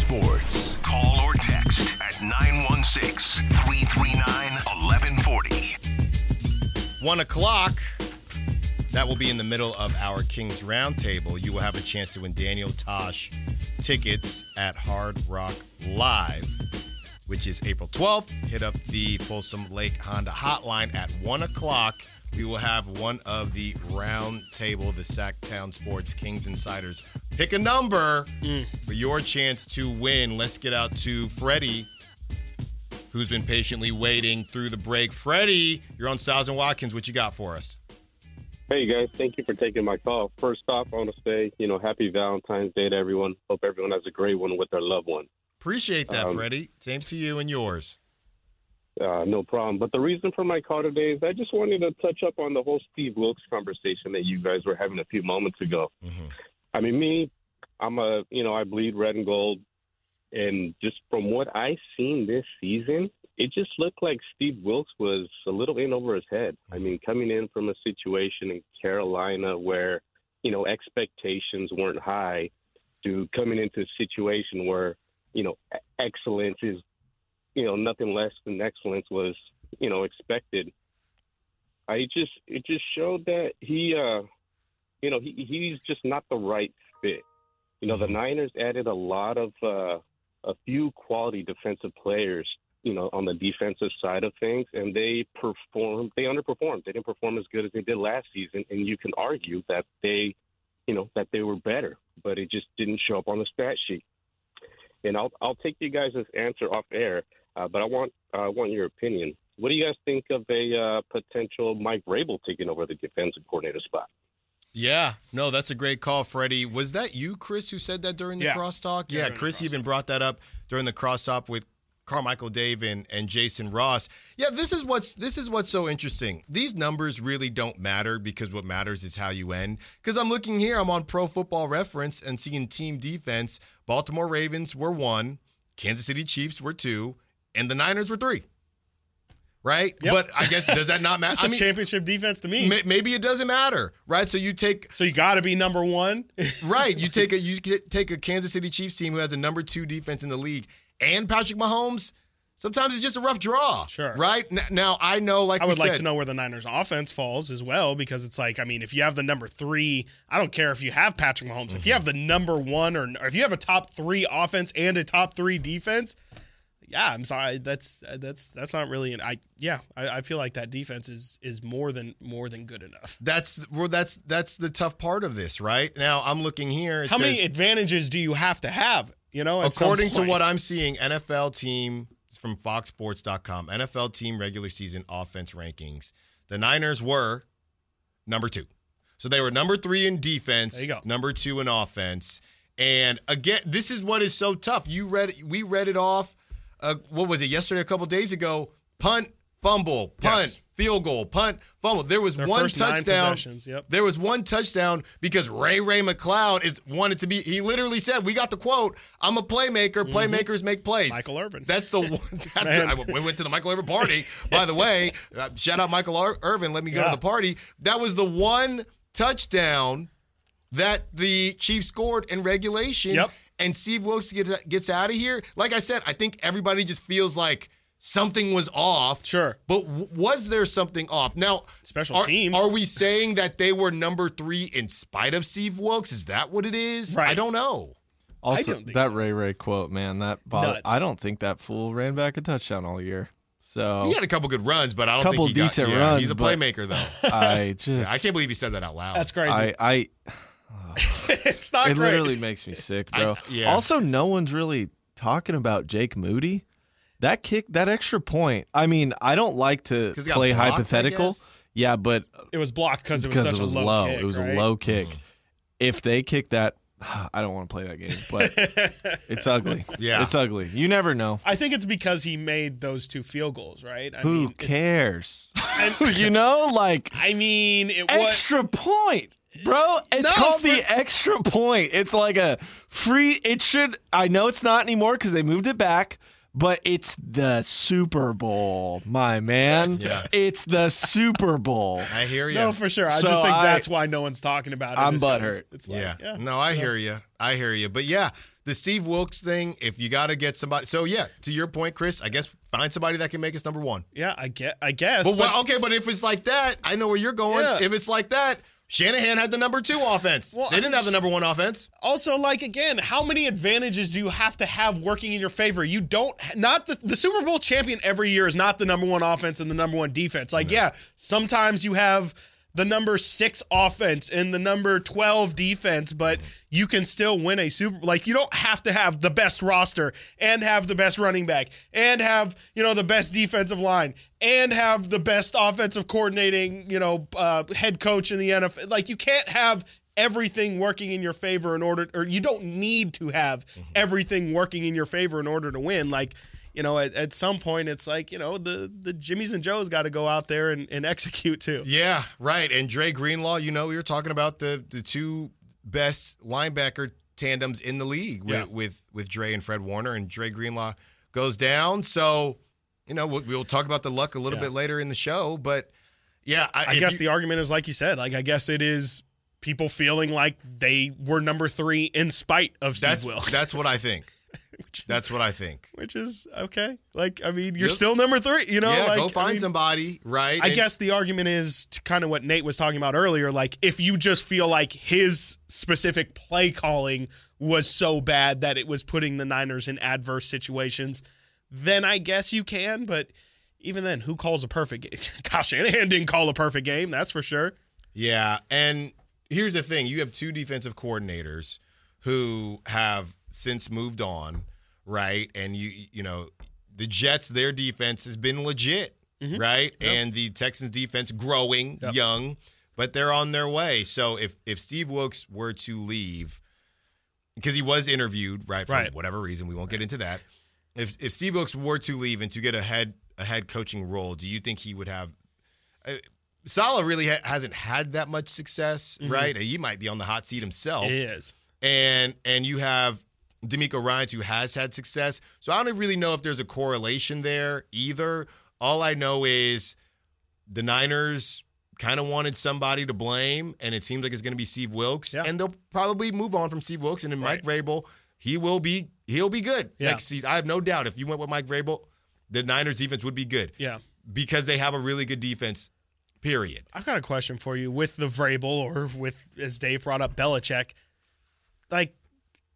sports. Call or text at 916 339 1140. One o'clock. That will be in the middle of our Kings Roundtable. You will have a chance to win Daniel Tosh tickets at Hard Rock Live, which is April 12th. Hit up the Folsom Lake Honda hotline at 1 o'clock. We will have one of the Roundtable, the Sactown Sports Kings Insiders. Pick a number for your chance to win. Let's get out to Freddie who's been patiently waiting through the break. Freddie, you're on Stiles and Watkins. What you got for us? Hey guys, thank you for taking my call. First off, I want to say, you know, happy Valentine's Day to everyone. Hope everyone has a great one with their loved one. Appreciate that, Um, Freddie. Same to you and yours. Uh, no problem. But the reason for my call today is I just wanted to touch up on the whole Steve Wilkes conversation that you guys were having a few moments ago. I mean, me, I'm a, you know, I bleed red and gold. And just from what I seen this season, it just looked like Steve Wilkes was a little in over his head. I mean, coming in from a situation in Carolina where, you know, expectations weren't high to coming into a situation where, you know, excellence is, you know, nothing less than excellence was, you know, expected. I just, it just showed that he, uh, you know, he, he's just not the right fit. You know, the Niners added a lot of, uh, a few quality defensive players, you know, on the defensive side of things, and they performed. They underperformed. They didn't perform as good as they did last season, and you can argue that they, you know, that they were better, but it just didn't show up on the stat sheet. And I'll I'll take you guys' answer off air, uh, but I want I want your opinion. What do you guys think of a uh, potential Mike Vrabel taking over the defensive coordinator spot? Yeah, no, that's a great call, Freddie. Was that you, Chris, who said that during the Yeah. crosstalk? Yeah, Yeah, Chris even brought that up during the crosstalk with Carmichael Dave and, and Jason Ross. Yeah, this is what's this is what's so interesting. These numbers really don't matter because what matters is how you end. Because I'm looking here, I'm on Pro Football Reference and seeing team defense. Baltimore Ravens were one, Kansas City Chiefs were two, and the Niners were three. Right? Yep. But I guess does that not matter? That's I a mean, championship defense to me. may- maybe it doesn't matter, right? So you take so you got to be number one. right. You take a you get- take a Kansas City Chiefs team who has the number two defense in the league, and Patrick Mahomes. Sometimes it's just a rough draw. Sure. Right now, I know. Like I would like to know where the Niners offense falls as well because it's like I mean if you have the number three I don't care if you have Patrick Mahomes if you mm-hmm. have the number one or, or if you have a top three offense and a top three defense yeah I'm sorry that's uh, that's that's not really an I yeah I, I feel like that defense is is more than more than good enough. That's well, that's that's the tough part of this, right? Now I'm looking here. It How many advantages do you have to have? You know, according to what I'm seeing, NFL team from FoxSports.com, NFL team regular season offense rankings. The Niners were number two, so they were number three in defense, There you go. number two in offense. And again, this is what is so tough. You read, we read it off. Uh, what was it yesterday? A couple days ago. Punt, fumble, punt, Yes. field goal, punt, fumble. There was Their one touchdown. yep. There was one touchdown because Ray Ray McCloud is wanted to be. He literally said, "We got the quote. I'm a playmaker. Playmakers make plays." Mm-hmm. Michael Irvin. That's the one. That's I, we went to the Michael Irvin party. By the way, uh, shout out Michael Ir- Irvin. Let me go Yeah. to the party. That was the one touchdown that the Chiefs scored in regulation. Yep. And Steve Wilkes gets, gets out of here. Like I said, I think everybody just feels like something was off. Sure. But w- was there something off? Now, Special are, teams. Are we saying that they were number three in spite of Steve Wilkes? Is that what it is? Right. I don't know. Also, don't think that so. Ray Ray quote, man, that bother- Nuts. I don't think that fool ran back a touchdown all year. So He had a couple good runs, but I don't Couple think he decent got, yeah, runs, He's a playmaker, though. I just Yeah, I can't believe he said that out loud. That's crazy. I, I it's not it great. literally makes me sick, I- bro. yeah. Also, no one's really talking about Jake Moody. That kick, that extra point. I mean, I don't like to play blocked, I hypothetical. Yeah, but it was blocked because it was such it was a low. low, kick, it was right? a low kick. Mm. If they kick that, I don't want to play that game, but it's ugly. Yeah. it's ugly. You never know. I think it's because he made those two field goals, right? I Who mean, cares? You know, like I mean, it was extra point, bro. It's No, called for- the extra point. It's like a free. It should. I know it's not anymore because they moved it back. but it's the Super Bowl, my man. Yeah. It's the Super Bowl. I hear you. No, for sure. I So just think I- that's why no one's talking about it. I'm is 'cause butthurt. It's like, yeah. yeah. No, I hear you. I hear you. But yeah, the Steve Wilkes thing, if you got to get somebody. So yeah, to your point, Chris, I guess find somebody that can make us number one. Yeah, I get. I guess. But, but- okay, but if it's like that, I know where you're going. Yeah. If it's like that, Shanahan had the number two offense. Well, they didn't have the number one offense. also like again how many advantages do you have to have working in your favor you don't not the, the super bowl champion every year is not the number one offense and the number one defense like yeah sometimes you have the number six offense and the number 12 defense but you can still win a super like you don't have to have the best roster and have the best running back and have you know the best defensive line and have the best offensive coordinating you know uh, head coach in the NFL like you can't have everything working in your favor in order or you don't need to have everything working in your favor in order to win. Like you know at, at some point it's like you know the the jimmies and joes got to go out there and, and execute too Yeah, right. And Dre Greenlaw, you know, we were talking about the the two best linebacker tandems in the league with Yeah. with, with Dre and Fred Warner, and Dre Greenlaw goes down. So, you know, we'll, we'll talk about the luck a little Yeah. bit later in the show, but yeah, I, i guess you- the argument is like you said like i guess it is people feeling like they were number three in spite of steve that's wilkes that's what I think. which, is, That's what I think. which is okay like i mean you're Yep. still number three you know yeah, like, go I find mean, somebody, right? I And- guess the argument is to kind of what Nate was talking about earlier. Like, if you just feel like his specific play calling was so bad that it was putting the Niners in adverse situations, then I guess you can. But even then, who calls a perfect game? Kyle Shanahan didn't call a perfect game, that's for sure. Yeah, and here's the thing: you have two defensive coordinators who have since moved on, right? And you you know, the Jets their defense has been legit, mm-hmm. right? And the Texans defense growing, young, but they're on their way. So if if Steve Wilkes were to leave because he was interviewed, right, for Right. whatever reason, we won't get into that. If if Steve Wilkes were to leave and to get a head a head coaching role, do you think he would have uh, Saleh really ha- hasn't had that much success, mm-hmm. right? He might be on the hot seat himself, It is. and and you have DeMeco Ryans who has had success. So I don't really know if there's a correlation there either. All I know is the Niners kind of wanted somebody to blame, and it seems like it's going to be Steve Wilkes, Yeah. and they'll probably move on from Steve Wilkes, and then Mike Vrabel, he will be he'll be good Yeah. next season. I have no doubt if you went with Mike Vrabel, the Niners defense would be good Yeah. because they have a really good defense. Period. I've got a question for you with the Vrabel or with, as Dave brought up, Belichick. Like,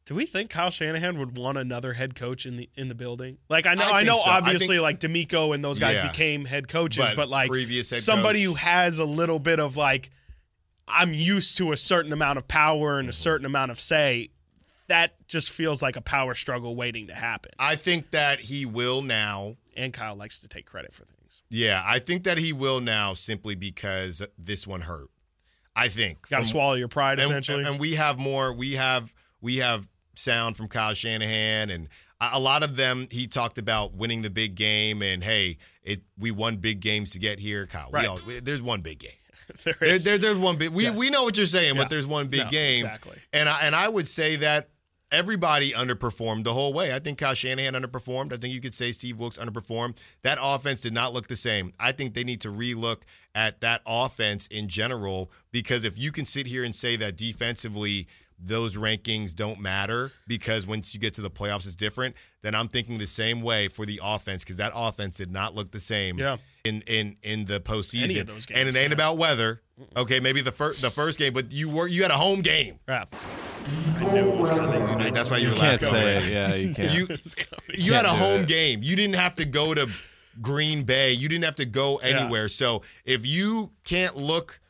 do we think Kyle Shanahan would want another head coach in the in the building? Like, I know, I I, know, so. I obviously, think- like DeMeco and those guys Yeah. became head coaches, But but, like somebody coach- who has a little bit of like, I'm used to a certain amount of power and a Mm-hmm. certain amount of say. That just feels like a power struggle waiting to happen. I think that he will now. And Kyle likes to take credit for things. Yeah, I think that he will now simply because this one hurt. I think. Got to swallow your pride, and, essentially. and we have more. We have we have sound from Kyle Shanahan, and a lot of them. He talked about winning the big game, and hey, it we won big games to get here. Kyle, we Right. all, there's one big game. there There, is. there- there's one big. We Yeah. we know what you're saying, Yeah. but there's one big No, game. exactly. And I, and I would say that everybody underperformed the whole way. I think Kyle Shanahan underperformed. I think you could say Steve Wilkes underperformed. That offense did not look the same. I think they need to relook at that offense in general because if you can sit here and say that defensively those rankings don't matter because once you get to the playoffs it's different, then I'm thinking the same way for the offense because that offense did not look the same Yeah. in in in the postseason. Any of those and it ain't yeah. about weather. Okay, maybe the first the first game, but you were you had a home game. Yeah. I knew it was coming. That's why you, were Can't last say going. it. Yeah, you can't. You It was coming. you had a home it. game. You didn't have to go to Green Bay. You didn't have to go anywhere. So if you can't look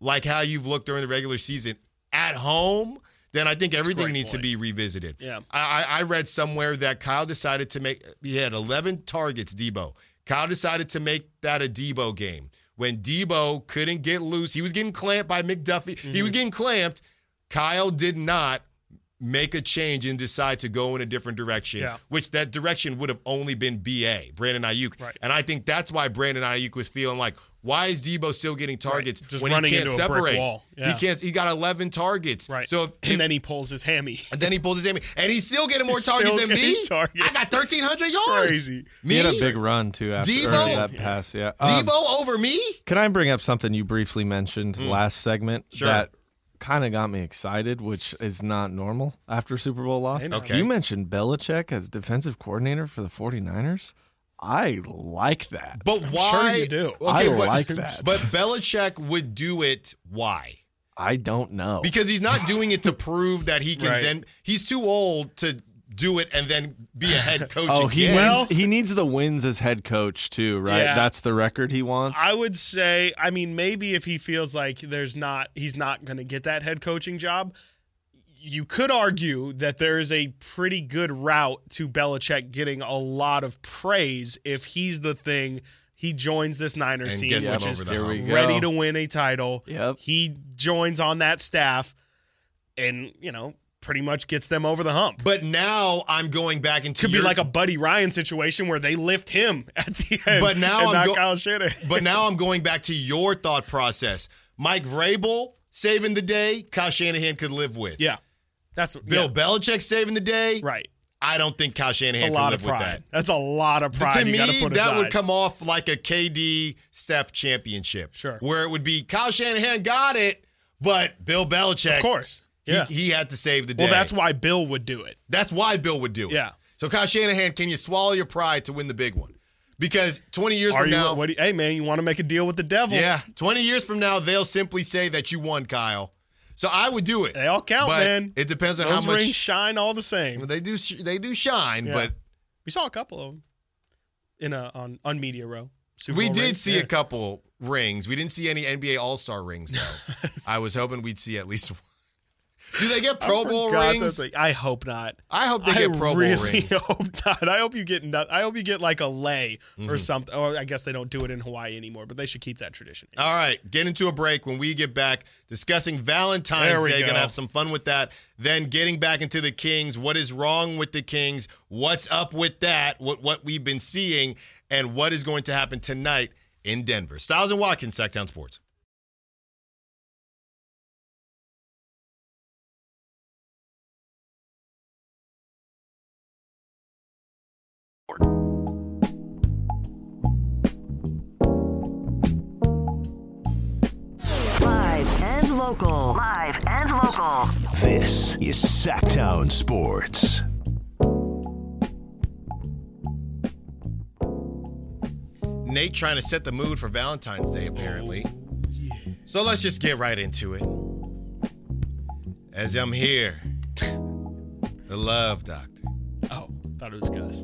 like how you've looked during the regular season at home, then I think everything needs to be revisited. Yeah. I, I read somewhere that Kyle decided to make. He had 11 targets. Debo. Kyle decided to make that a Debo game. When Debo couldn't get loose, he was getting clamped by McDuffie. He Mm-hmm. was getting clamped. Kyle did not make a change and decide to go in a different direction, Yeah. which that direction would have only been BA, Brandon Aiyuk. Right. And I think that's why Brandon Aiyuk was feeling like, why is Debo still getting targets Just when he can't into a brick separate? wall. Yeah. He can't. He got 11 targets. Right. So if, and then he pulls his hammy. and then he pulls his hammy, and he's still getting more He's targets still than me. targets. I got 1,300 yards. Crazy. Me? He had a big run too after Debo? that Yeah. pass. Yeah. Um, Debo over me? Can I bring up something you briefly mentioned last segment Mm. Sure. that kind of got me excited, which is not normal after Super Bowl loss? Okay. You mentioned Belichick as defensive coordinator for the 49ers. I like that. But why? sure you do. I but, like that. But Belichick would do it. Why? I don't know. Because he's not doing it to prove that he can Right. then. He's too old to do it and then be a head coach oh, he again. Well- needs he needs the wins as head coach too, right? Yeah. That's the record he wants. I would say, I mean, maybe if he feels like there's not, he's not going to get that head coaching job. You could argue that there is a pretty good route to Belichick getting a lot of praise if he's the thing. He joins this Niners And team, which is over the Here we hump. go. ready to win a title. Yep. He joins on that staff and, you know, pretty much gets them over the hump. But now I'm going back into Could be like a Buddy Ryan situation where they lift him at the end. But now and I'm not go- Kyle Shanahan. But now I'm going back to your thought process. Mike Vrabel saving the day, Kyle Shanahan could live with. yeah, that's Bill yeah, Belichick saving the day. right. I don't think Kyle Shanahan lot live of with that. That's a lot of pride. to me, that aside. would come off like a KD Steph championship. Sure. Where it would be Kyle Shanahan got it, but Bill Belichick, of course. he, Yeah. he had to save the day. well, that's why Bill would do it. That's why Bill would do it. Yeah. So Kyle Shanahan, can you swallow your pride to win the big one? Because 20 years Are from you? now, you- hey, man, you want to make a deal with the devil? yeah, 20 years from now, they'll simply say that you won, Kyle. So I would do it. They all count, but man. It depends on Those how much rings shine all the same. they do. They do shine, Yeah. but We saw a couple of them in a on on media row. Super we Bowl did rings. see Yeah. a couple rings. We didn't see any NBA All Star rings though. I was hoping we'd see at least one. Do they get Pro Bowl rings? I hope not. I hope they I get Pro really Bowl rings. I hope not. I hope you get. no- I hope you get like a lei Mm-hmm. or something. Or I guess they don't do it in Hawaii anymore, but they should keep that tradition. All right, get into a break. When we get back, discussing Valentine's Day, go. gonna have some fun with that. Then getting back into the Kings. What is wrong with the Kings? What's up with that? What what we've been seeing, and what is going to happen tonight in Denver? Stiles and Watkins, Sactown Sports. Local. Live and local. This is Sactown Sports. Nate trying to set the mood for Valentine's Day, apparently. So let's just get right into it. As I'm here, the love doctor. Oh, thought it was Gus.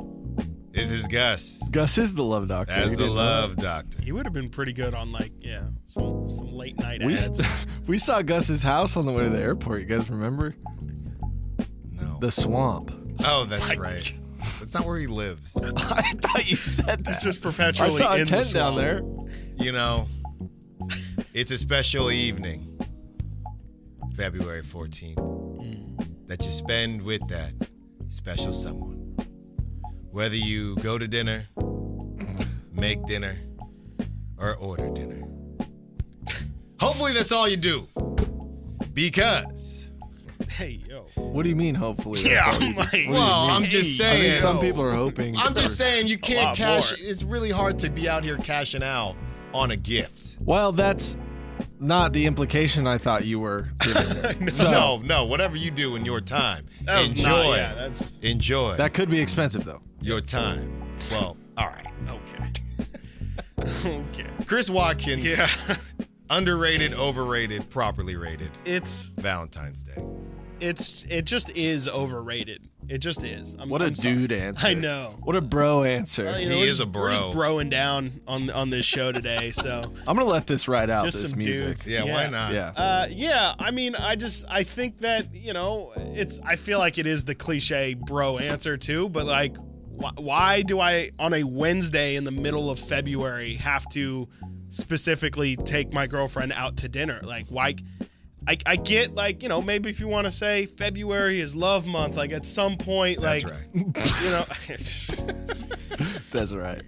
This is Gus. Gus is the love doctor. As the love doctor. He would have been pretty good on like yeah some some late night? We, ads. s- we saw Gus's house on the way to the airport. You guys remember? No. The swamp. Oh, that's right. That's not where he lives. I thought you said that. It's just perpetually I perpetually saw a in the tent down there. You know, it's a special evening, February 14th, that you spend with that special someone. Whether you go to dinner, make dinner, or order dinner. Hopefully, that's all you do. Because, Hey yo. What do you mean? Hopefully. that's Yeah, all you I'm do? like. well, I'm just I saying. think some people are hoping. I'm just saying you can't lot cash. more. It's really hard to be out here cashing out on a gift. Well, that's not the implication I thought you were giving. there. So, no, no. Whatever you do in your time, That was enjoy. not. Yeah, that's enjoy That could be expensive, though. your time. Well, all right. okay. okay. Chris Watkins, Yeah. Underrated, overrated, properly rated. It's Valentine's Day. it's it just is overrated. It just is. I'm, What a I'm sorry. dude answer. I know. What a bro answer. Well, you He is just- a We're just bro. broing down on on this show today, so I'm gonna let this ride out. just this some music. dudes. Yeah, why not? Yeah. Uh, yeah, I mean, I just I think that you know it's I feel like it is the cliche bro answer too, but like wh- why do I on a Wednesday in the middle of February have to specifically take my girlfriend out to dinner? Like why? I, I get like you know maybe if you want to say February is love month like at some point That's like right. you know That's right.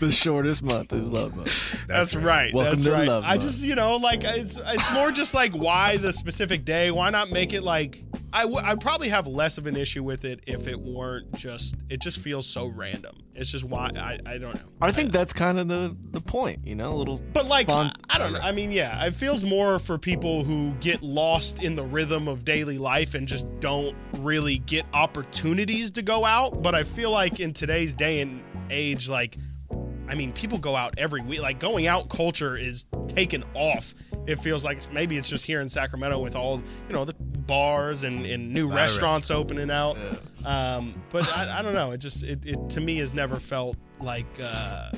the shortest month is love month. That's, right. Welcome That's to right. Love I Month. just, you know, like it's it's more just like why the specific day? Why not make it like I w- I'd probably have less of an issue with it if it weren't just it just feels so random. It's just why I, I don't know. I think that's kind of the the point, you know, a little. But like spon- I don't know. I mean, yeah, it feels more for people who get lost in the rhythm of daily life and just don't really get opportunities to go out. But I feel like in today's day and age, like I mean, people go out every week. Like going out culture is taken off. It feels like it's, maybe it's just here in Sacramento with all you know the bars and, and new of restaurants opening out. Um, but I, I don't know. It just it, it to me has never felt like uh,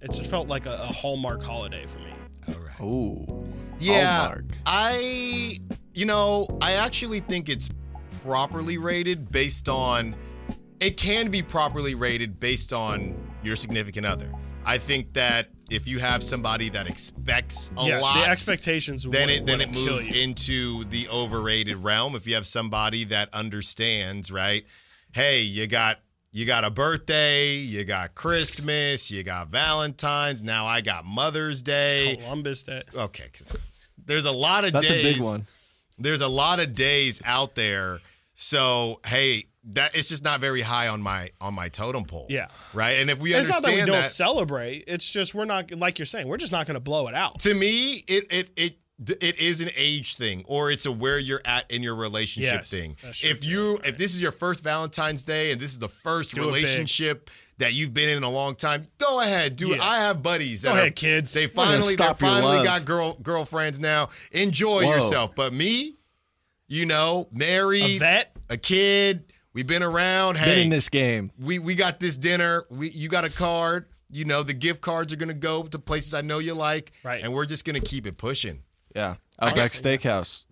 it just felt like a, a hallmark holiday for me. All right. Ooh. Yeah, Hallmark. I, you know, I actually think it's properly rated based on. It can be properly rated based on your significant other. I think that if you have somebody that expects a yeah, lot, the expectations. then it then it moves into the overrated realm. If you have somebody that understands, right? Hey, you got you got a birthday, you got Christmas, you got Valentine's. Now I got Mother's Day. Columbus Day. Okay, 'cause there's a lot of That's days. a big one. There's a lot of days out there. So hey, that it's just not very high on my on my totem pole. Yeah. Right. And if we It's not that understand we don't that, celebrate. It's just we're not like you're saying. We're just not going to blow it out. to me, it it it it is an age thing, or it's a where you're at in your relationship Yes, thing. If you if this is your first Valentine's Day and this is the first Do relationship that you've been in in a long time, go ahead, do it. Yeah. I have buddies that Go are- ahead, kids. They finally they stop your finally love. got girl girlfriends now. Enjoy Whoa. yourself. But me, you know, married, A vet. a kid. We've been around. Been in this game. we we got this dinner. We you got a card. You know the gift cards are gonna go to places I know you like, Right. And we're just gonna keep it pushing. Yeah. Outback Steakhouse.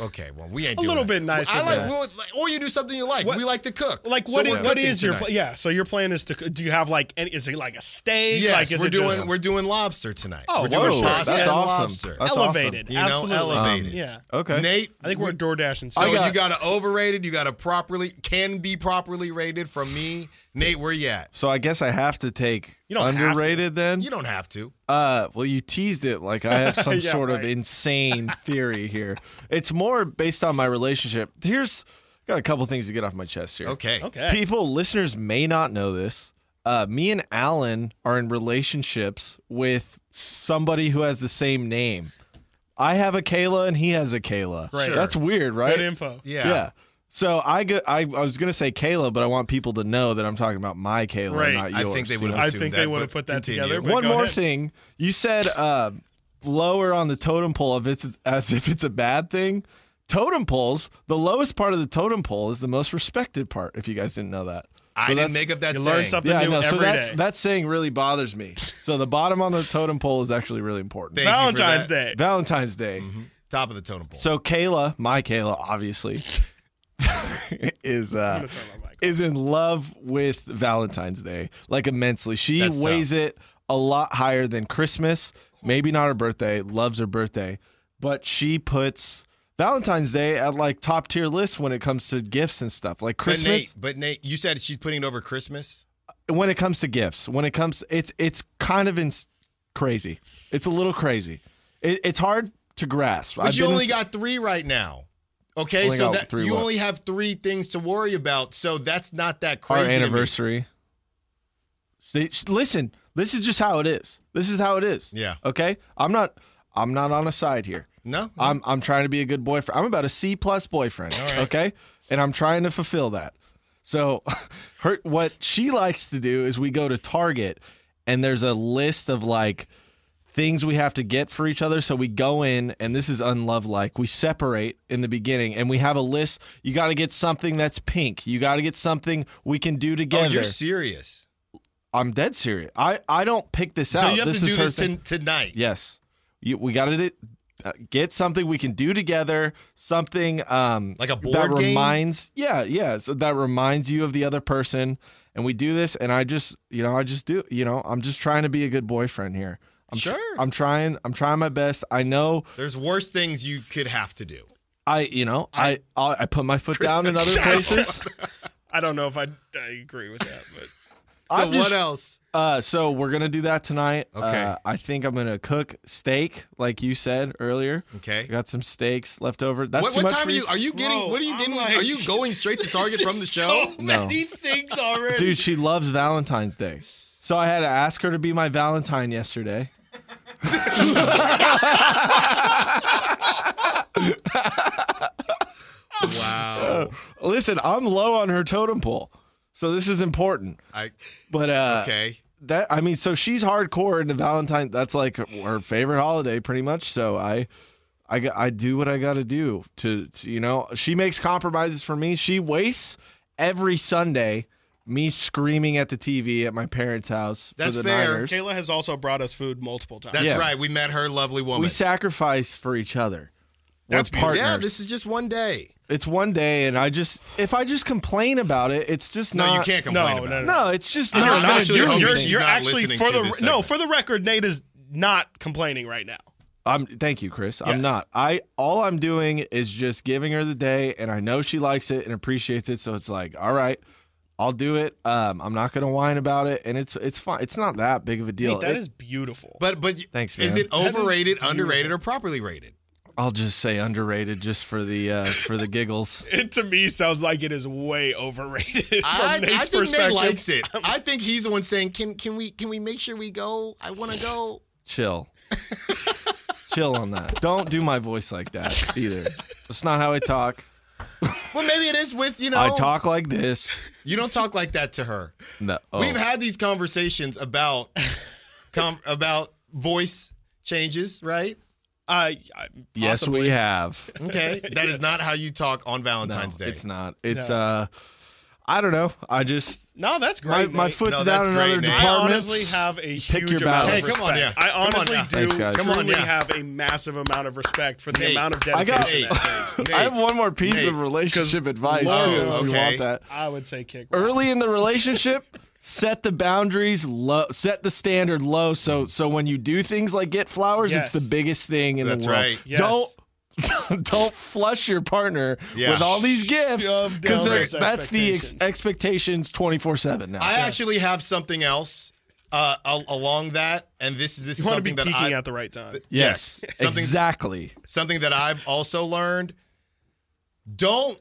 Okay, well we ain't A doing little that. bit nicer I like, than- we'll- like- or you do something you like. What- we like to cook. Like So what? we're is, what cooking is your tonight. pl- yeah? So your plan is to do you have like any, is it like a steak? Yes, like is we're it doing just we're doing lobster tonight. Oh, we're whoa, doing pasta that's and awesome. lobster. That's elevated? You know, Absolutely elevated. Um, yeah. Okay. Nate, I think we're DoorDashing. so So got- you got a overrated. You got a properly can be properly rated from me. Nate, where you at? So I guess I have to take You don't have to. underrated then. You don't have to. Uh, well, you teased it like I have some Yeah, sort of insane theory here. It's more based on my relationship. Here's got a couple things to get off my chest here. Okay. okay. People, listeners may not know this. Uh, me and Alan are in relationships with somebody who has the same name. I have a Kayla and he has a Kayla. Great. That's weird, right? Good info. Yeah. Yeah. So I, go, I I was gonna say Kayla, but I want people to know that I'm talking about my Kayla, Right. not I think they would have I think that, they would have put that continue. together, One more ahead. thing. You said uh, lower on the totem pole if it's as if it's a bad thing. Totem poles, the lowest part of the totem pole is the most respected part. If you guys didn't know that, I didn't make up that You saying. learn something Yeah, new know. So every that's day. that saying really bothers me. So the bottom on the totem pole is actually really important. Thank you for Valentine's that. Day. Valentine's Day. Top of the totem pole. So Kayla, my Kayla, obviously, is uh, gonna turn my mic is in love with Valentine's Day, like immensely. She That's weighs it a lot higher than Christmas. Maybe not her birthday. Loves her birthday, but she puts Valentine's Day at like top tier list when it comes to gifts and stuff. Like but Christmas, Nate, but Nate, you said she's putting it over Christmas. when it comes to gifts, when it comes, it's it's kind of in, crazy. It's a little crazy. It, it's hard to grasp. But I've you been- only got three right now. Okay, so that you what? only have three things to worry about. So that's not that our crazy. me. anniversary. Listen, this is just how it is. This is how it is. Yeah. Okay. I'm not. I'm not on a side here. No, I'm. I'm trying to be a good boyfriend. I'm about a C plus boyfriend. Okay. And I'm trying to fulfill that. So, her what she likes to do is we go to Target, and there's a list of like things we have to get for each other. So we go in, and this is unlove like. We separate in the beginning, and we have a list. You got to get something that's pink. You got to get something we can do oh, together. you're serious. I'm dead serious. I I don't pick this So out. you have this to do this ton- tonight. Yes, you, we got to uh, get something we can do together. Something um Like a that board game? reminds. Yeah, yeah. So that reminds you of the other person, and we do this. And I just, you know, I just do. You know, I'm just trying to be a good boyfriend here. I'm Sure. I'm trying. I'm trying my best. I know. There's worse things you could have to do. I you know I I, I put my foot down in other Yes. places. I don't know if I, I agree with that, but So I'm just- what else? Uh, so we're gonna do that tonight. Okay. Uh, I think I'm gonna cook steak, like you said earlier. Okay. I got some steaks left over. That's What, too what much time for are you? Are you getting? Bro, what are you I'm getting? like- are you going straight to Target from the show? So No. many things already. Dude, she loves Valentine's Day. So I had to ask her to be my Valentine yesterday. Wow. Listen, I'm low on her totem pole. So this is important. I But uh okay. that I mean, so she's hardcore into Valentine. That's like her favorite holiday, pretty much. So I, I, I do what I got to do to, to, you know, she makes compromises for me. She wastes every Sunday me screaming at the TV at my parents' house That's for the fair. Niners. Kayla has also brought us food multiple times. That's Yeah. right. We met her lovely woman. We sacrifice for each other. That's We're beautiful. partners. yeah, this is just one day. it's one day, and I just if I just complain about it, it's just No, not. you can't complain no, about no, it. No, it's just I'm not. not gonna actually do hoping you're, anything. you're not actually listening for to the this no segment. for the record. Nate is not complaining right now. I'm thank you, Chris. I'm not. I all I'm doing is just giving her the day, and I know she likes it and appreciates it. So it's like, all right, I'll do it. Um, I'm not gonna whine about it, and it's it's fine. It's not that big of a deal. Nate, that It- is beautiful. But but Thanks, man. is it overrated, underrated, or properly rated? I'll just say underrated just for the uh, for the giggles. it to me sounds like it is way overrated from I, Nate's I think perspective. Nate likes it. I think he's the one saying, "Can can we can we make sure we go? I want to go." Chill, chill on that. Don't do my voice like that either. That's not how I talk. Well, maybe it is with you know. I talk like this. You don't talk like that to her. No, oh. We've had these conversations about com- about voice changes, right? Uh, yes, possibly. we have. Okay, that is not how you talk on No, Valentine's Day. it's not. It's No. uh, I don't know. I just No, that's great. my Nate. foot's No, down in great, other Nate. I honestly have a Pick huge your amount battles. of Hey, come on, respect. yeah. I Come on honestly do Thanks, guys. Come on, truly yeah. have a massive amount of respect for the Nate. amount of I got- dedication that takes. I have one more piece Nate. of relationship advice Lord, too, if you okay. want that. I would say kick. Early in the relationship, set the boundaries low, set the standard low. So so when you do things like get flowers, Yes. it's the biggest thing in That's the world. That's right. Yes. Don't. Don't flush your partner Yeah. with all these gifts because down those that's the ex- expectations. expectations twenty four seven now. I actually have something else uh, al- along that, and this is this You is want to be something that peaking I at the right time. yes, yes, something exactly. something that I've also learned. Don't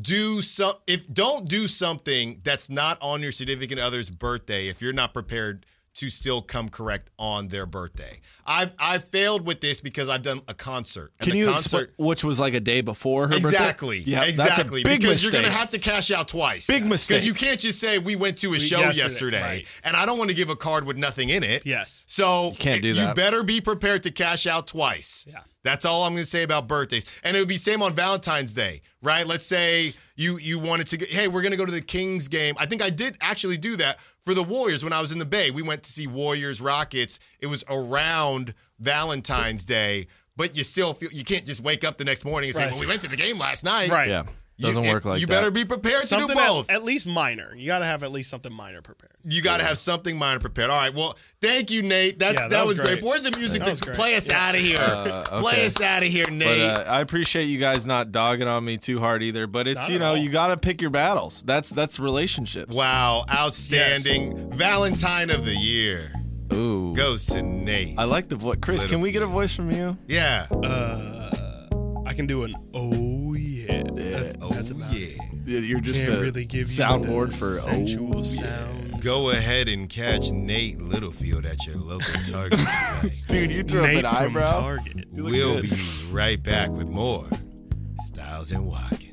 do some if don't do something that's not on your significant other's birthday if you're not prepared to still come correct on their birthday. I've I've failed with this because I've done a concert. And Can the you concert explain which was like a day before her birthday? Exactly. Yeah, exactly. That's big because mistake. you're going to have to cash out twice. Big mistake. Because you can't just say we went to a show yesterday, yesterday, right. and I don't want to give a card with nothing in it. Yes. So You can't do that. You better be prepared to cash out twice. Yeah. That's all I'm going to say about birthdays. And it would be same on Valentine's Day, right? Let's say you you wanted to go, hey, we're going to go to the Kings game. I think I did actually do that for the Warriors when I was in the Bay. We went to see Warriors Rockets. It was around Valentine's Day, but you still feel you can't just wake up the next morning and say, Right. "Well, we went to the game last night." Right. Yeah, You- doesn't it- work like You that. better be prepared to do both. at, at least minor. You got to have at least something minor prepared. you got to have something minor prepared. All right. Well, thank you, Nate. That's, Yeah, that, that was great. great. Where's the music to play us out of here? Uh, Play us out of here, But Nate. uh, I appreciate you guys not dogging on me too hard either. But it's Not you know you got to pick your battles. That's that's relationships. wow, outstanding Valentine of the year Ooh, goes to Nate. I like the voice. Chris, Little can we get a voice from you? yeah. Uh, I can do an yeah. That's, that's oh about yeah. Yeah, You're just Can't a really give you soundboard the for sensual oh, sound. Go ahead and catch Nate Littlefield at your local Target tonight. Dude, you threw Nate up an from eyebrow. Target. we'll good. be right back with more Stiles and Watkins.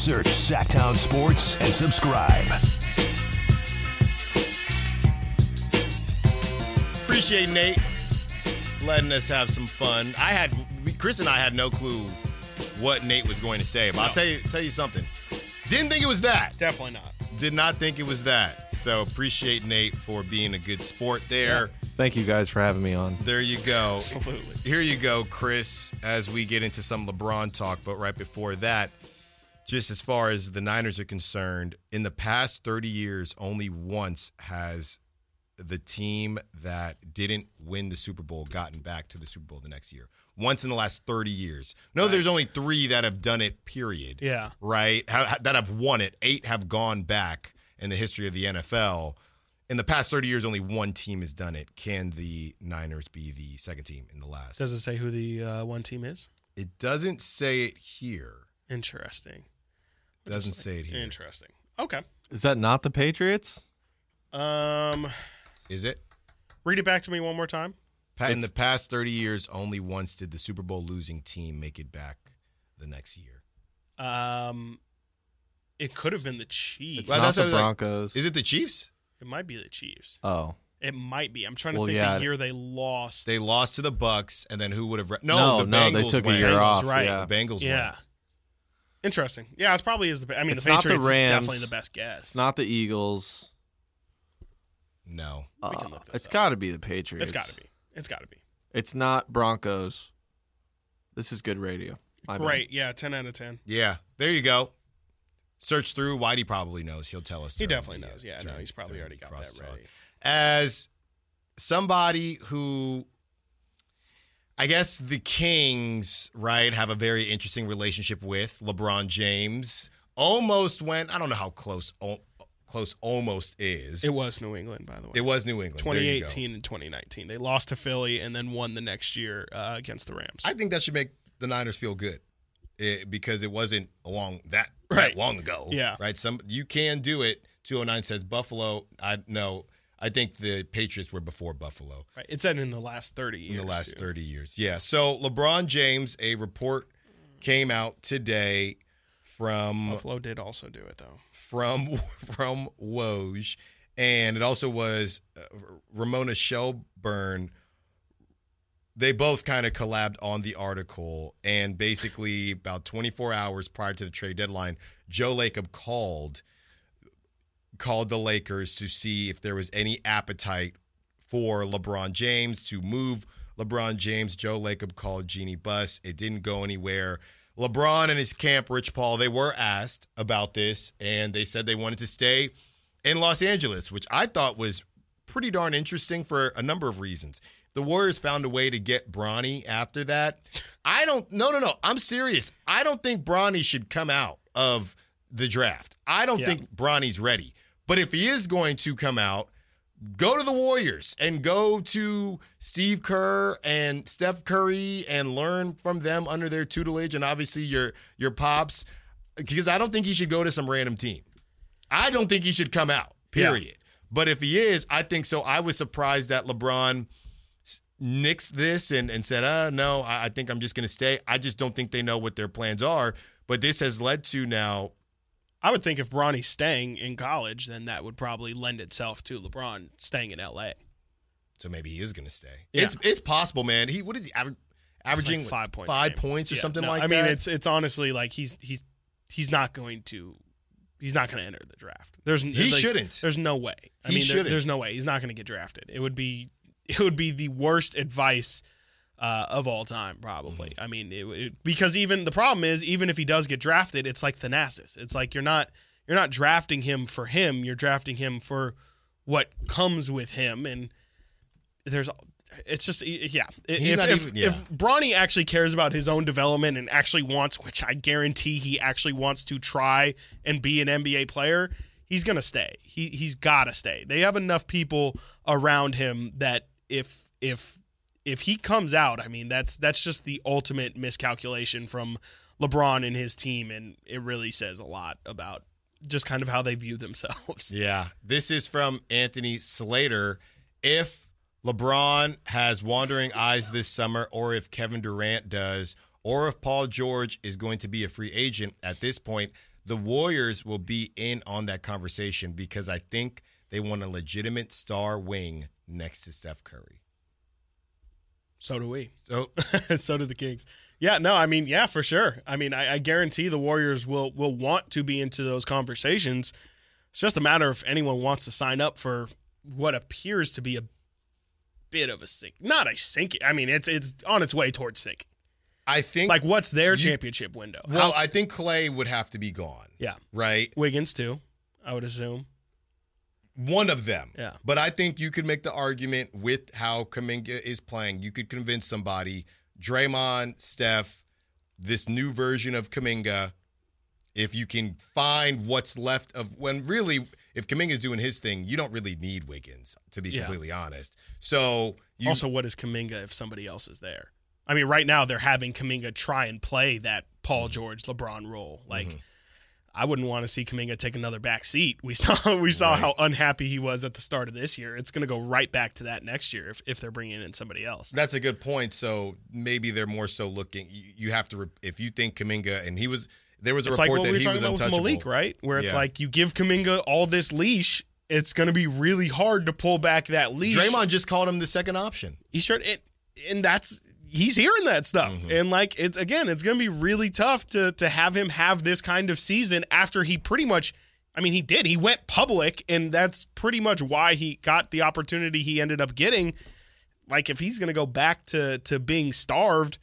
Search Sactown Sports and subscribe. Appreciate Nate letting us have some fun. I had Chris and I had no clue what Nate was going to say, but I'll tell you tell you something. Didn't think it was that. Definitely not. Did not think it was that. So appreciate Nate for being a good sport there. Thank you guys for having me on. There you go. Absolutely. Here you go, Chris, as we get into some LeBron talk. But right before that, just as far as the Niners are concerned, in the past 30 years, only once has the team that didn't win the Super Bowl gotten back to the Super Bowl the next year. Once in the last 30 years. No, there's only three that have done it, period. Yeah. Right? Ha- That have won it. Eight have gone back in the history of the NFL. In the past 30 years, only one team has done it. Can the Niners be the second team in the last? Does it say who the uh, one team is? It doesn't say it here. Interesting. Doesn't say it here. Interesting. Okay. Is that not the Patriots? Um, Is it? read it back to me one more time. Pa- In It's- the past 30 years, only once did the Super Bowl losing team make it back the next year. Um, it could have been the Chiefs. It's Well, not that's the what I was like, Broncos. Is it the Chiefs? It might be the Chiefs. Oh. It might be. I'm trying to Well, think yeah. the year they lost. They lost to the Bucs, and then who would have? Re- no, No, the no, Bengals they took a went. year Bengals, off. right. Yeah. The Bengals. yeah. went. Interesting. Yeah, it probably is the. I mean, It's the not the Patriots is definitely the best guess. It's not the Eagles. No. We can Uh, look this it's up. got to be the Patriots. It's got to be. It's got to be. It's not Broncos. This is good radio. My bad. Great. Yeah, 10 out of 10. Yeah. There you go. Search through. Whitey probably knows. He'll tell us. He definitely the, knows. Yeah, no, he's probably already the got that crosstalk. ready. As somebody who, I guess the Kings, right, have a very interesting relationship with LeBron James. Almost went. I don't know how close. al- Close almost is. It was New England, by the way. It was New England. There you go. 2018 and 2019. They lost to Philly and then won the next year uh, against the Rams. I think that should make the Niners feel good it, because it wasn't along that, Right. that long ago. Yeah. Right. Some you can do it. 209 says Buffalo. I no. I think the Patriots were before Buffalo right. It said in the last 30 in years. the last too. 30 years. Yeah. So LeBron James, a report came out today from Buffalo did also do it, though. from from Woj, and it also was uh, Ramona Shelburne. They both kind of collabed on the article, and basically about 24 hours prior to the trade deadline, Joe Lacob called called the Lakers to see if there was any appetite for LeBron James to move LeBron James. Joe Lacob called Jeannie Buss. It didn't go anywhere. LeBron and his camp, Rich Paul, they were asked about this, and they said they wanted to stay in Los Angeles, which I thought was pretty darn interesting for a number of reasons. The Warriors found a way to get Bronny after that. I don't, no, no, no. I'm serious. I don't think Bronny should come out of the draft. I don't Yeah. think Bronny's ready. But if he is going to come out, go to the Warriors and go to Steve Kerr and Steph Curry and learn from them under their tutelage and obviously your your pops because I don't think he should go to some random team. I don't think he should come out. Yeah. Period. But if he is, I think so. I was surprised that LeBron nixed this and, and said, uh, no, I, I think I'm just going to stay. I just don't think they know what their plans are. But this has led to now I would think if Bronny's staying in college, then that would probably lend itself to LeBron staying in LA. So maybe he is going to stay. Yeah. It's it's possible, man. He what is he aver- It's like averaging five points, five game. points or Yeah, something no, like I that? I mean, it's it's honestly like he's he's he's not going to he's not going to enter the draft. There's He like, shouldn't. There's no way. I He mean, there- there's no way he's not going to get drafted. It would be it would be the worst advice uh, of all time, probably. Mm-hmm. I mean, it, it, because even the problem is, even if he does get drafted, it's like Thanasis. It's like you're not you're not drafting him for him. You're drafting him for what comes with him, and there's it's just yeah. He's If, if, even- yeah. if Bronny actually cares about his own development and actually wants, which I guarantee he actually wants to try and be an NBA player, he's gonna stay. He he's gotta stay. They have enough people around him that if if if he comes out, I mean that's that's just the ultimate miscalculation from LeBron and his team, and it really says a lot about just kind of how they view themselves. Yeah. This is from Anthony Slater. If LeBron has wandering eyes this summer, or if Kevin Durant does, or if Paul George is going to be a free agent at this point, the Warriors will be in on that conversation because I think they want a legitimate star wing next to Steph Curry. So do we. So so do the Kings. Yeah, no, I mean, yeah, for sure. I mean, I, I guarantee the Warriors will will want to be into those conversations. It's just a matter if anyone wants to sign up for what appears to be a bit of a sink. Not a sink. I mean, it's it's on its way towards sink. I think Like, what's their You- championship window? well, How- I think Clay would have to be gone. yeah, Right? Wiggins too. I would assume. One of them. Yeah. But I think you could make the argument with how Kuminga is playing. You could convince somebody, Draymond, Steph, this new version of Kuminga, if you can find what's left of when really, if Kuminga's doing his thing, you don't really need Wiggins, to be Yeah. completely honest. So you also, what is Kuminga if somebody else is there? I mean, right now they're having Kuminga try and play that Paul Mm-hmm. George LeBron role. Like, I wouldn't want to see Kuminga take another back seat. We saw we saw how unhappy he was at the start of this year. It's going to go right back to that next year if, if they're bringing in somebody else. That's a good point. So maybe they're more so looking. You, have to, if you think Kuminga, and he was, there was a It's like report we that were he was untouchable. Malik, right? Where it's Yeah. like you give Kuminga all this leash, it's going to be really hard to pull back that leash. Draymond just called him the second option. he sure it, and that's he's hearing that stuff Mm-hmm. and like it's again it's going to be really tough to to have him have this kind of season after he pretty much I mean he did he went public and that's pretty much why he got the opportunity he ended up getting like if he's going to go back to to being starved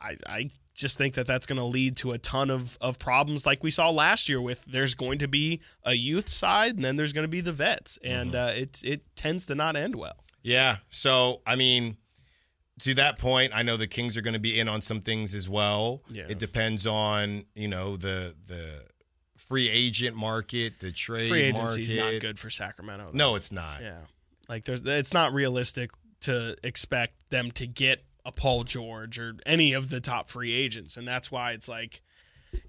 I I just think that that's going to lead to a ton of of problems like we saw last year with there's going to be a youth side and then there's going to be the vets and Mm-hmm. uh, it's it tends to not end well Yeah. So, I mean, to that point, I know the Kings are going to be in on some things as well. Yeah. It depends on, you know, the the free agent market, the trade free agency is not good for Sacramento. though. No, it's not. Yeah. Like there's it's not realistic to expect them to get a Paul George or any of the top free agents and that's why it's like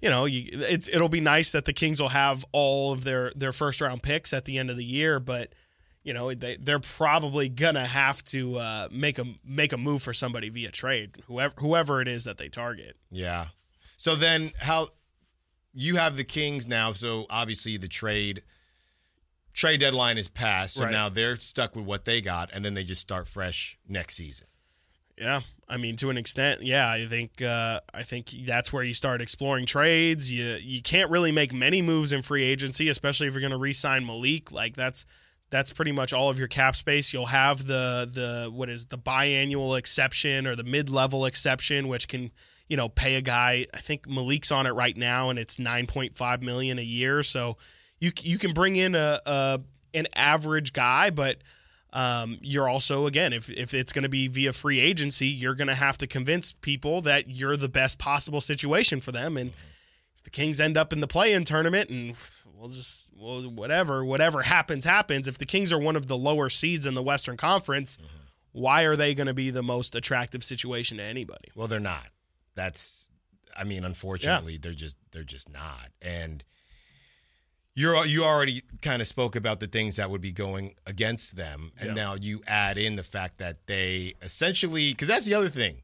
you know, you, it's it'll be nice that the Kings will have all of their their first round picks at the end of the year, but you know they they're probably gonna have to uh, make a make a move for somebody via trade, whoever whoever it is that they target. Yeah. So then how you have the Kings now, so obviously the trade trade deadline is passed. So Right. now they're stuck with what they got and then they just start fresh next season. Yeah, I mean, to an extent, yeah. I think uh, I think that's where you start exploring trades. You you can't really make many moves in free agency, especially if you're going to re-sign Malik. Like that's that's pretty much all of your cap space. You'll have the the what is the biannual exception or the mid-level exception, which can you know pay a guy. I think Malik's on it right now, and it's nine point five million a year. So you you can bring in a, a an average guy, but um, you're also again if, if it's going to be via free agency you're going to have to convince people that you're the best possible situation for them and if the kings end up in the play-in tournament and we'll just well whatever whatever happens happens if the kings are one of the lower seeds in the western conference why are they going to be the most attractive situation to anybody Well, they're not. That's, I mean, unfortunately, they're just they're just not. And you're you already kind of spoke about the things that would be going against them, and Yeah. now you add in the fact that they essentially because that's the other thing.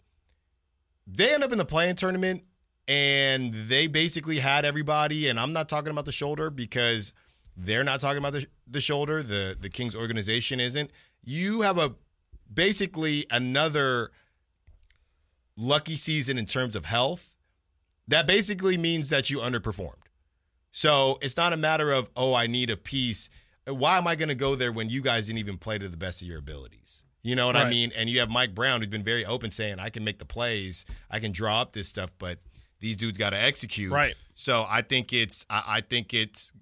They end up in the play-in tournament, and they basically had everybody. And I'm not talking about the shoulder because they're not talking about the the shoulder. The the Kings organization isn't. You have a basically another lucky season in terms of health, that basically means that you underperformed. So it's not a matter of, oh, I need a piece. Why am I going to go there when you guys didn't even play to the best of your abilities? You know what I mean? And you have Mike Brown who's been very open saying, I can make the plays, I can draw up this stuff, but these dudes got to execute. Right. So I think it's, I, I think it's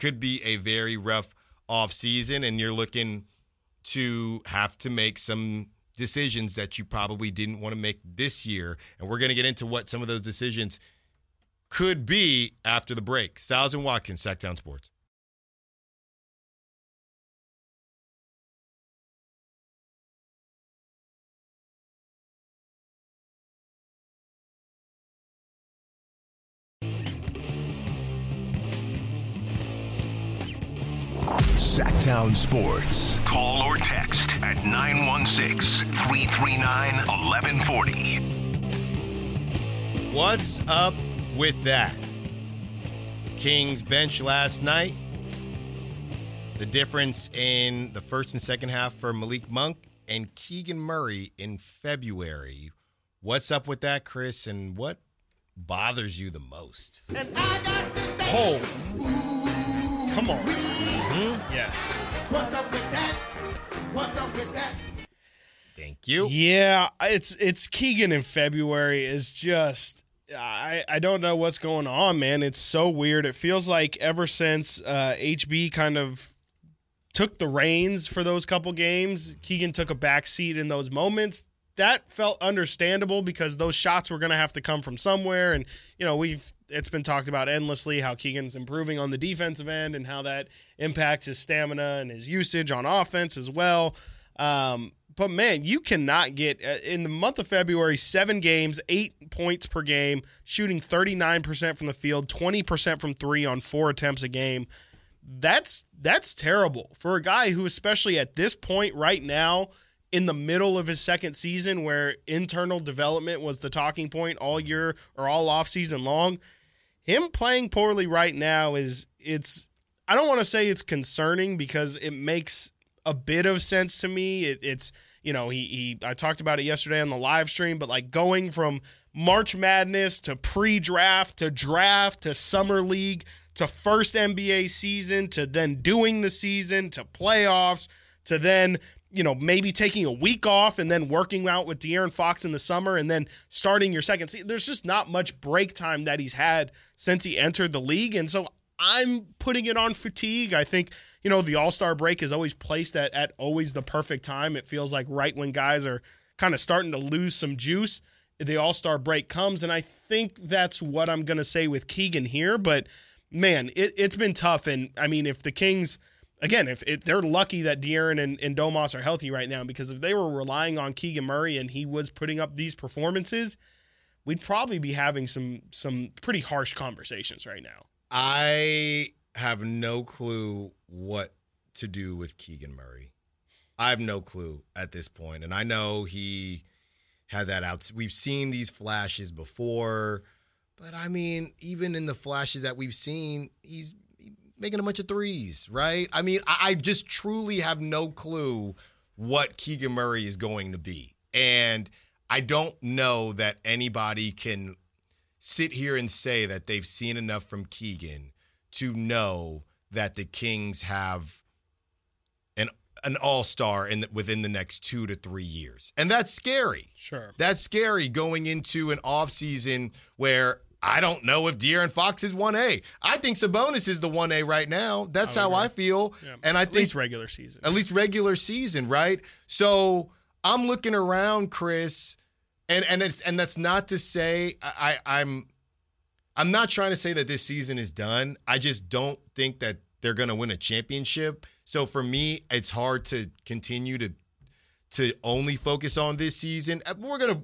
could be a very rough offseason, and you're looking to have to make some decisions that you probably didn't want to make this year. And we're going to get into what some of those decisions could be after the break. Stiles and Watkins, Sactown Sports. Sactown Sports. Call or text at 916 339 1140. What's up with that? Kings bench last night. The difference in the first and second half for Malik Monk and Keegan Murray in February. What's up with that, Chris? And what bothers you the most? Oh, come on. Yes. What's up with that? What's up with that? Thank you. Yeah, it's it's Keegan in February is just I I don't know what's going on, man. It's so weird. It feels like ever since uh, HB kind of took the reins for those couple games, Keegan took a back seat in those moments. That felt understandable because those shots were going to have to come from somewhere, and you know we've it's been talked about endlessly how Keegan's improving on the defensive end and how that impacts his stamina and his usage on offense as well. Um, but man, you cannot get uh, in the month of February seven games, eight points per game, shooting 39% from the field, 20% from three on four attempts a game. That's that's terrible for a guy who, especially at this point right now, in the middle of his second season, where internal development was the talking point all year or all off season long. Him playing poorly right now is it's I don't want to say it's concerning because it makes a bit of sense to me. It, it's you know he he I talked about it yesterday on the live stream, but like going from March Madness to pre-draft to draft to summer league to first NBA season to then doing the season to playoffs to then you know maybe taking a week off and then working out with De'Aaron Fox in the summer and then starting your second season. There's just not much break time that he's had since he entered the league, and so I'm putting it on fatigue. I think you know, the All Star break is always placed at, at always the perfect time. It feels like right when guys are kind of starting to lose some juice, the All Star break comes. And I think that's what I'm going to say with Keegan here. But man, it, has been tough. And I mean, if the Kings, again, if, if they're lucky that De'Aaron and, and Domas are healthy right now, because if they were relying on Keegan Murray and he was putting up these performances, we'd probably be having some some pretty harsh conversations right now. I have no clue what to do with Keegan Murray. I have no clue at this point, and I know he had that out. We've seen these flashes before, but I mean, even in the flashes that we've seen, he's making a bunch of threes, right? I mean, I, I just truly have no clue what Keegan Murray is going to be, and I don't know that anybody can sit here and say that they've seen enough from Keegan to know that the Kings have an an all-star in the, within the next 2 to 3 years. And that's scary. Sure. That's scary going into an offseason where I don't know if De'Aaron Fox is 1A. I think Sabonis is the 1A right now. That's I how agree. I feel. Yeah. And I at think least regular season. At least regular season, right? So I'm looking around, Chris, and and it's and that's not to say I, I I'm I'm not trying to say that this season is done. I just don't think that they're going to win a championship. So for me, it's hard to continue to to only focus on this season. We're going to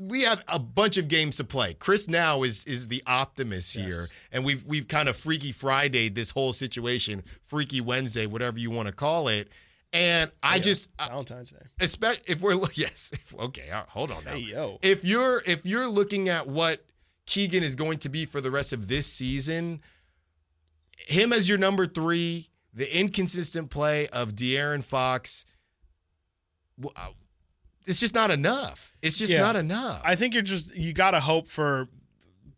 we have a bunch of games to play. Chris now is is the optimist yes. here, and we've we've kind of freaky Friday this whole situation, freaky Wednesday, whatever you want to call it. And I yeah, just Valentine's Day. Especially if we're yes, if, okay, hold on now. Hey, yo. If you're if you're looking at what Keegan is going to be for the rest of this season, him as your number three, the inconsistent play of De'Aaron Fox, uh, it's just not enough. It's just yeah. not enough. I think you're just you got to hope for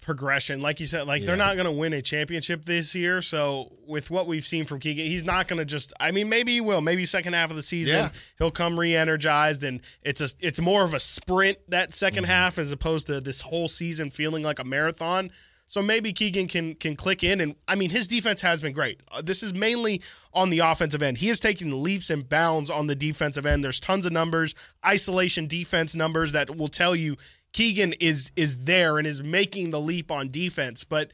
progression. Like you said, like yeah. they're not going to win a championship this year. So with what we've seen from Keegan, he's not going to just. I mean, maybe he will. Maybe second half of the season yeah. he'll come re-energized, and it's a it's more of a sprint that 2nd mm-hmm. half as opposed to this whole season feeling like a marathon. So maybe Keegan can can click in, and I mean his defense has been great. Uh, this is mainly on the offensive end. He is taking leaps and bounds on the defensive end. There's tons of numbers, isolation defense numbers that will tell you Keegan is is there and is making the leap on defense. But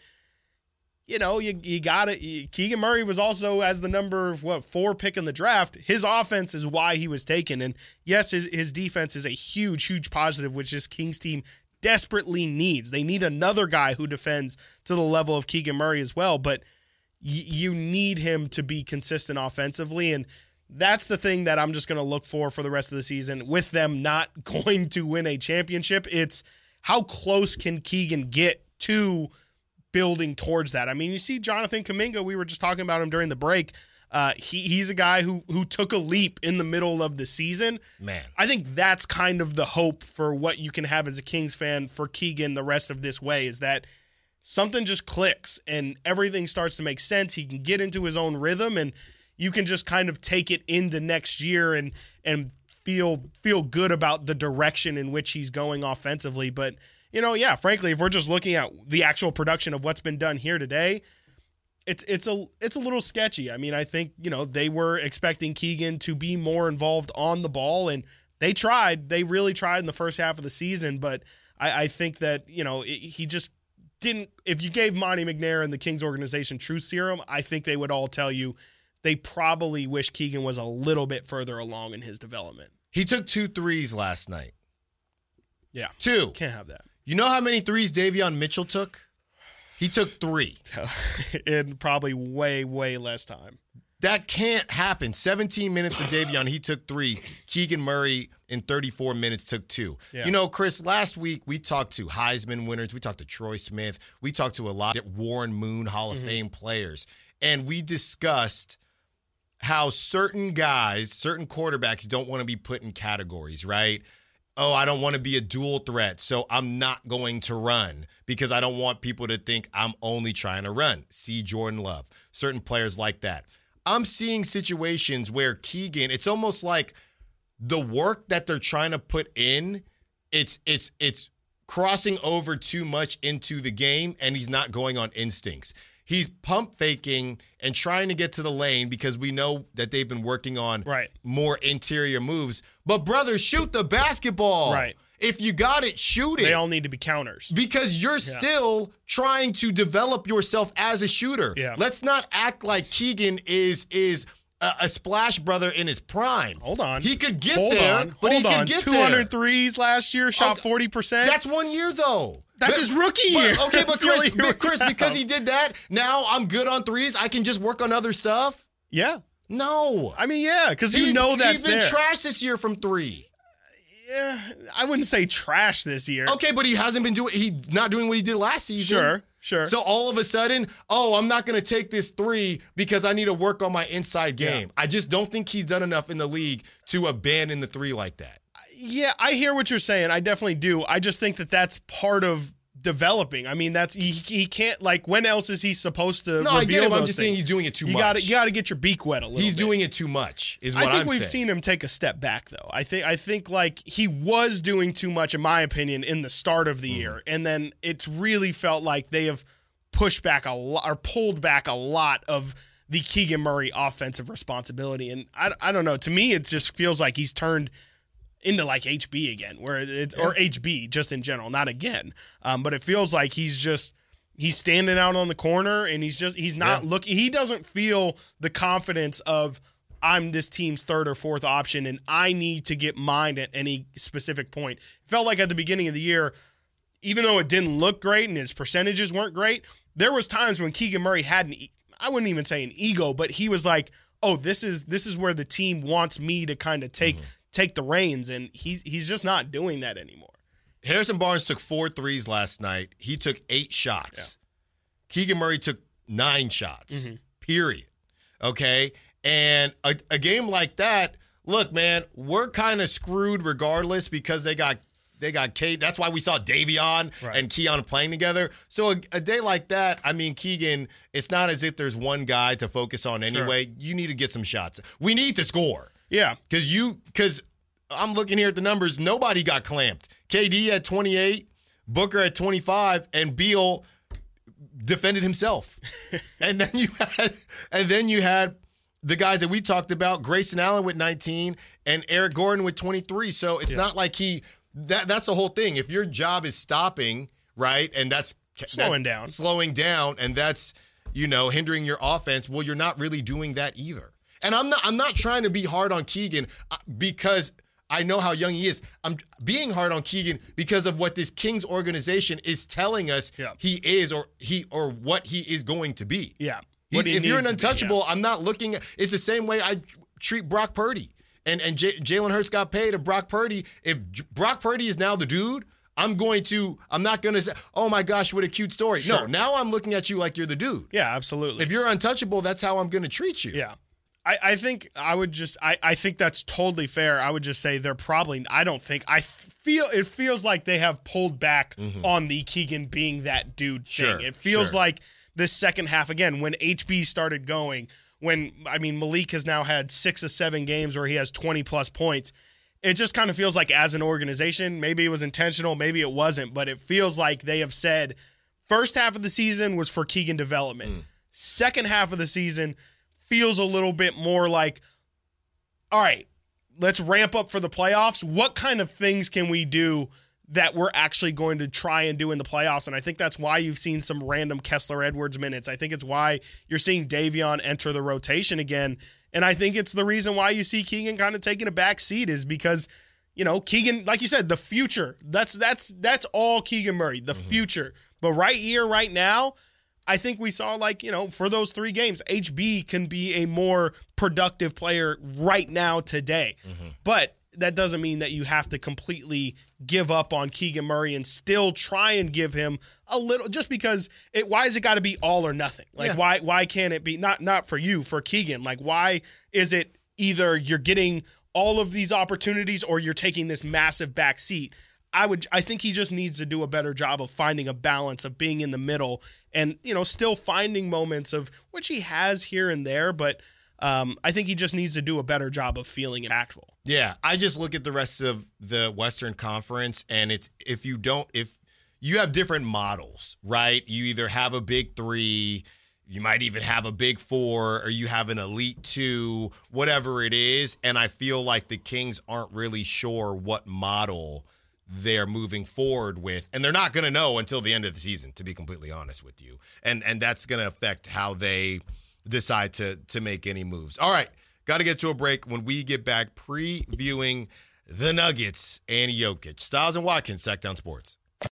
you know, you you got it. Keegan Murray was also as the number what four pick in the draft. His offense is why he was taken, and yes, his his defense is a huge huge positive, which this Kings team desperately needs. They need another guy who defends to the level of Keegan Murray as well, but y- you need him to be consistent offensively and that's the thing that I'm just going to look for for the rest of the season with them not going to win a championship. It's how close can Keegan get to building towards that? I mean, you see Jonathan Kuminga, we were just talking about him during the break. Uh, he he's a guy who who took a leap in the middle of the season. Man. I think that's kind of the hope for what you can have as a Kings fan for Keegan the rest of this way is that something just clicks and everything starts to make sense. He can get into his own rhythm and you can just kind of take it into next year and and feel feel good about the direction in which he's going offensively. But you know, yeah, frankly, if we're just looking at the actual production of what's been done here today, it's it's a it's a little sketchy. I mean, I think you know they were expecting Keegan to be more involved on the ball, and they tried. They really tried in the first half of the season, but I, I think that you know it, he just didn't. If you gave Monte McNair and the Kings organization true serum, I think they would all tell you they probably wish Keegan was a little bit further along in his development. He took two threes last night. Yeah, Two. can't have that. You know how many threes Davion Mitchell took? He took three. in probably way way less time. That can't happen. 17 minutes for Davion. He took three. Keegan Murray in 34 minutes took two. Yeah. You know, Chris, last week we talked to Heisman winners. We talked to Troy Smith. We talked to a lot of Warren Moon Hall of mm-hmm. Fame players. And we discussed how certain guys, certain quarterbacks don't want to be put in categories, right? Oh, I don't want to be a dual threat, so I'm not going to run because I don't want people to think I'm only trying to run. See Jordan Love, certain players like that. I'm seeing situations where Keegan, it's almost like the work that they're trying to put in, it's it's it's crossing over too much into the game and he's not going on instincts. He's pump faking and trying to get to the lane because we know that they've been working on Right. more interior moves. But brother, shoot the basketball. Right. If you got it, shoot it. They all need to be counters. because you're still trying to develop yourself as a shooter. Yeah. Let's not act like Keegan is is a, a splash brother in his prime. Hold on. He could get Hold there, on. but Hold he on. could get 200 there. threes last year, shot Okay. 40%. That's one year though. That's But- his rookie but- year. okay, but That's the Chris, but Chris, because he did that, now I'm good on threes. I can just work on other stuff. yeah. No, I mean, yeah, because you know that's he's been there. trash this year from three. yeah, I wouldn't say trash this year. Okay, but he hasn't been doing. He's not doing what he did last season. Sure, sure. So all of a sudden, oh, I'm not going to take this three because I need to work on my inside game. I just don't think he's done enough in the league to abandon the three like that. Yeah, I hear what you're saying. I definitely do. I just think that that's part of developing. I mean, that's he, he can't like when else is he supposed to No, i get him i'm just saying he's doing it too you much. Got to you got to get your beak wet a little. He's bit. doing it too much. Is what I think am we've saying. seen him take a step back though. I think I think like he was doing too much in my opinion in the start of the Mm-hmm. year and then it's really felt like they have pushed back a lot or pulled back a lot of the Keegan Murray offensive responsibility and I, I don't know to me it just feels like he's turned into like HB again where it's or HB just in general not again um, but it feels like he's just he's standing out on the corner and he's just he's not Yeah. looking he doesn't feel the confidence of I'm this team's third or fourth option and I need to get mine at any specific point. It Felt like at the beginning of the year, even though it didn't look great and his percentages weren't great, there was times when Keegan Murray had an I wouldn't even say an ego, but he was like, "Oh, this is this is where the team wants me to kind of take take the reins," and he's he's just not doing that anymore. Harrison Barnes took four threes last night. He took eight shots. Keegan Murray took nine shots. Mm-hmm. Period. Okay. And a, a game like that, look, man, we're kind of screwed regardless because they got they got KD. That's why we saw Davion Right. and Keon playing together. So a, a day like that, I mean, Keegan, it's not as if there's one guy to focus on anyway. You need to get some shots. We need to score. Yeah, Because you, because I'm looking here at the numbers. Nobody got clamped. KD at 28, Booker at 25, and Beal defended himself. and then you had, and then you had the guys that we talked about, Grayson Allen with 19 and Eric Gordon with 23. So it's not like he. That that's the whole thing. If your job is stopping, right, and that's Slowing that- down. slowing down, and that's you know hindering your offense. Well, you're not really doing that either. And I'm not I'm not trying to be hard on Keegan uh, because I know how young he is. I'm being hard on Keegan because of what this Kings organization is telling us Yeah. he is or he or what he is going to be. yeah. He's- he if you're an to be, yeah. untouchable, I'm not looking. At, it's the same way I treat Brock Purdy. And and J- Jalen Hurts got paid. And Brock Purdy, if J- Brock Purdy is now the dude, I'm going to. I'm not going to say, "Oh my gosh, what a cute story." No, now I'm looking at you like you're the dude. yeah, absolutely. If you're untouchable, that's how I'm going to treat you. Yeah. I, I think I would just I, I think that's totally fair. I would just say they're probably I don't think I feel it feels like they have pulled back mm-hmm. on the Keegan being that dude thing. Sure, it feels sure. like this second half again when HB started going, when I mean Malik has now had six or seven games where he has twenty plus points. It just kind of feels like as an organization, maybe it was intentional, maybe it wasn't, but it feels like they have said first half of the season was for Keegan development. Mm. Second half of the season feels a little bit more like, all right, let's ramp up for the playoffs. What kind of things can we do that we're actually going to try and do in the playoffs? And I think that's why you've seen some random Kessler Edwards minutes. I think it's why you're seeing Davion enter the rotation again. And I think it's the reason why you see Keegan kind of taking a back seat is because you know, Keegan, like you said, the future. That's that's that's all Keegan Murray, the mm-hmm. future. But right here, right now, I think we saw like, you know, for those three games, HB can be a more productive player right now today. Mm-hmm. But that doesn't mean that you have to completely give up on Keegan Murray and still try and give him a little just because it why is it got to be all or nothing? Like Yeah. why why can't it be not not for you, for Keegan? Like why is it either you're getting all of these opportunities or you're taking this massive back seat? I would I think he just needs to do a better job of finding a balance of being in the middle and you know still finding moments of which he has here and there, but um, I think he just needs to do a better job of feeling impactful. Yeah, I just look at the rest of the Western Conference, and it's if you don't, if you have different models, right? You either have a big three, you might even have a big four, or you have an elite two, whatever it is. And I feel like the Kings aren't really sure what model they're moving forward with and they're not going to know until the end of the season to be completely honest with you. And and that's going to affect how they decide to to make any moves. All right got to get to a break. When we get back previewing the nuggets and Jokic. Stiles and watkins Sactown sports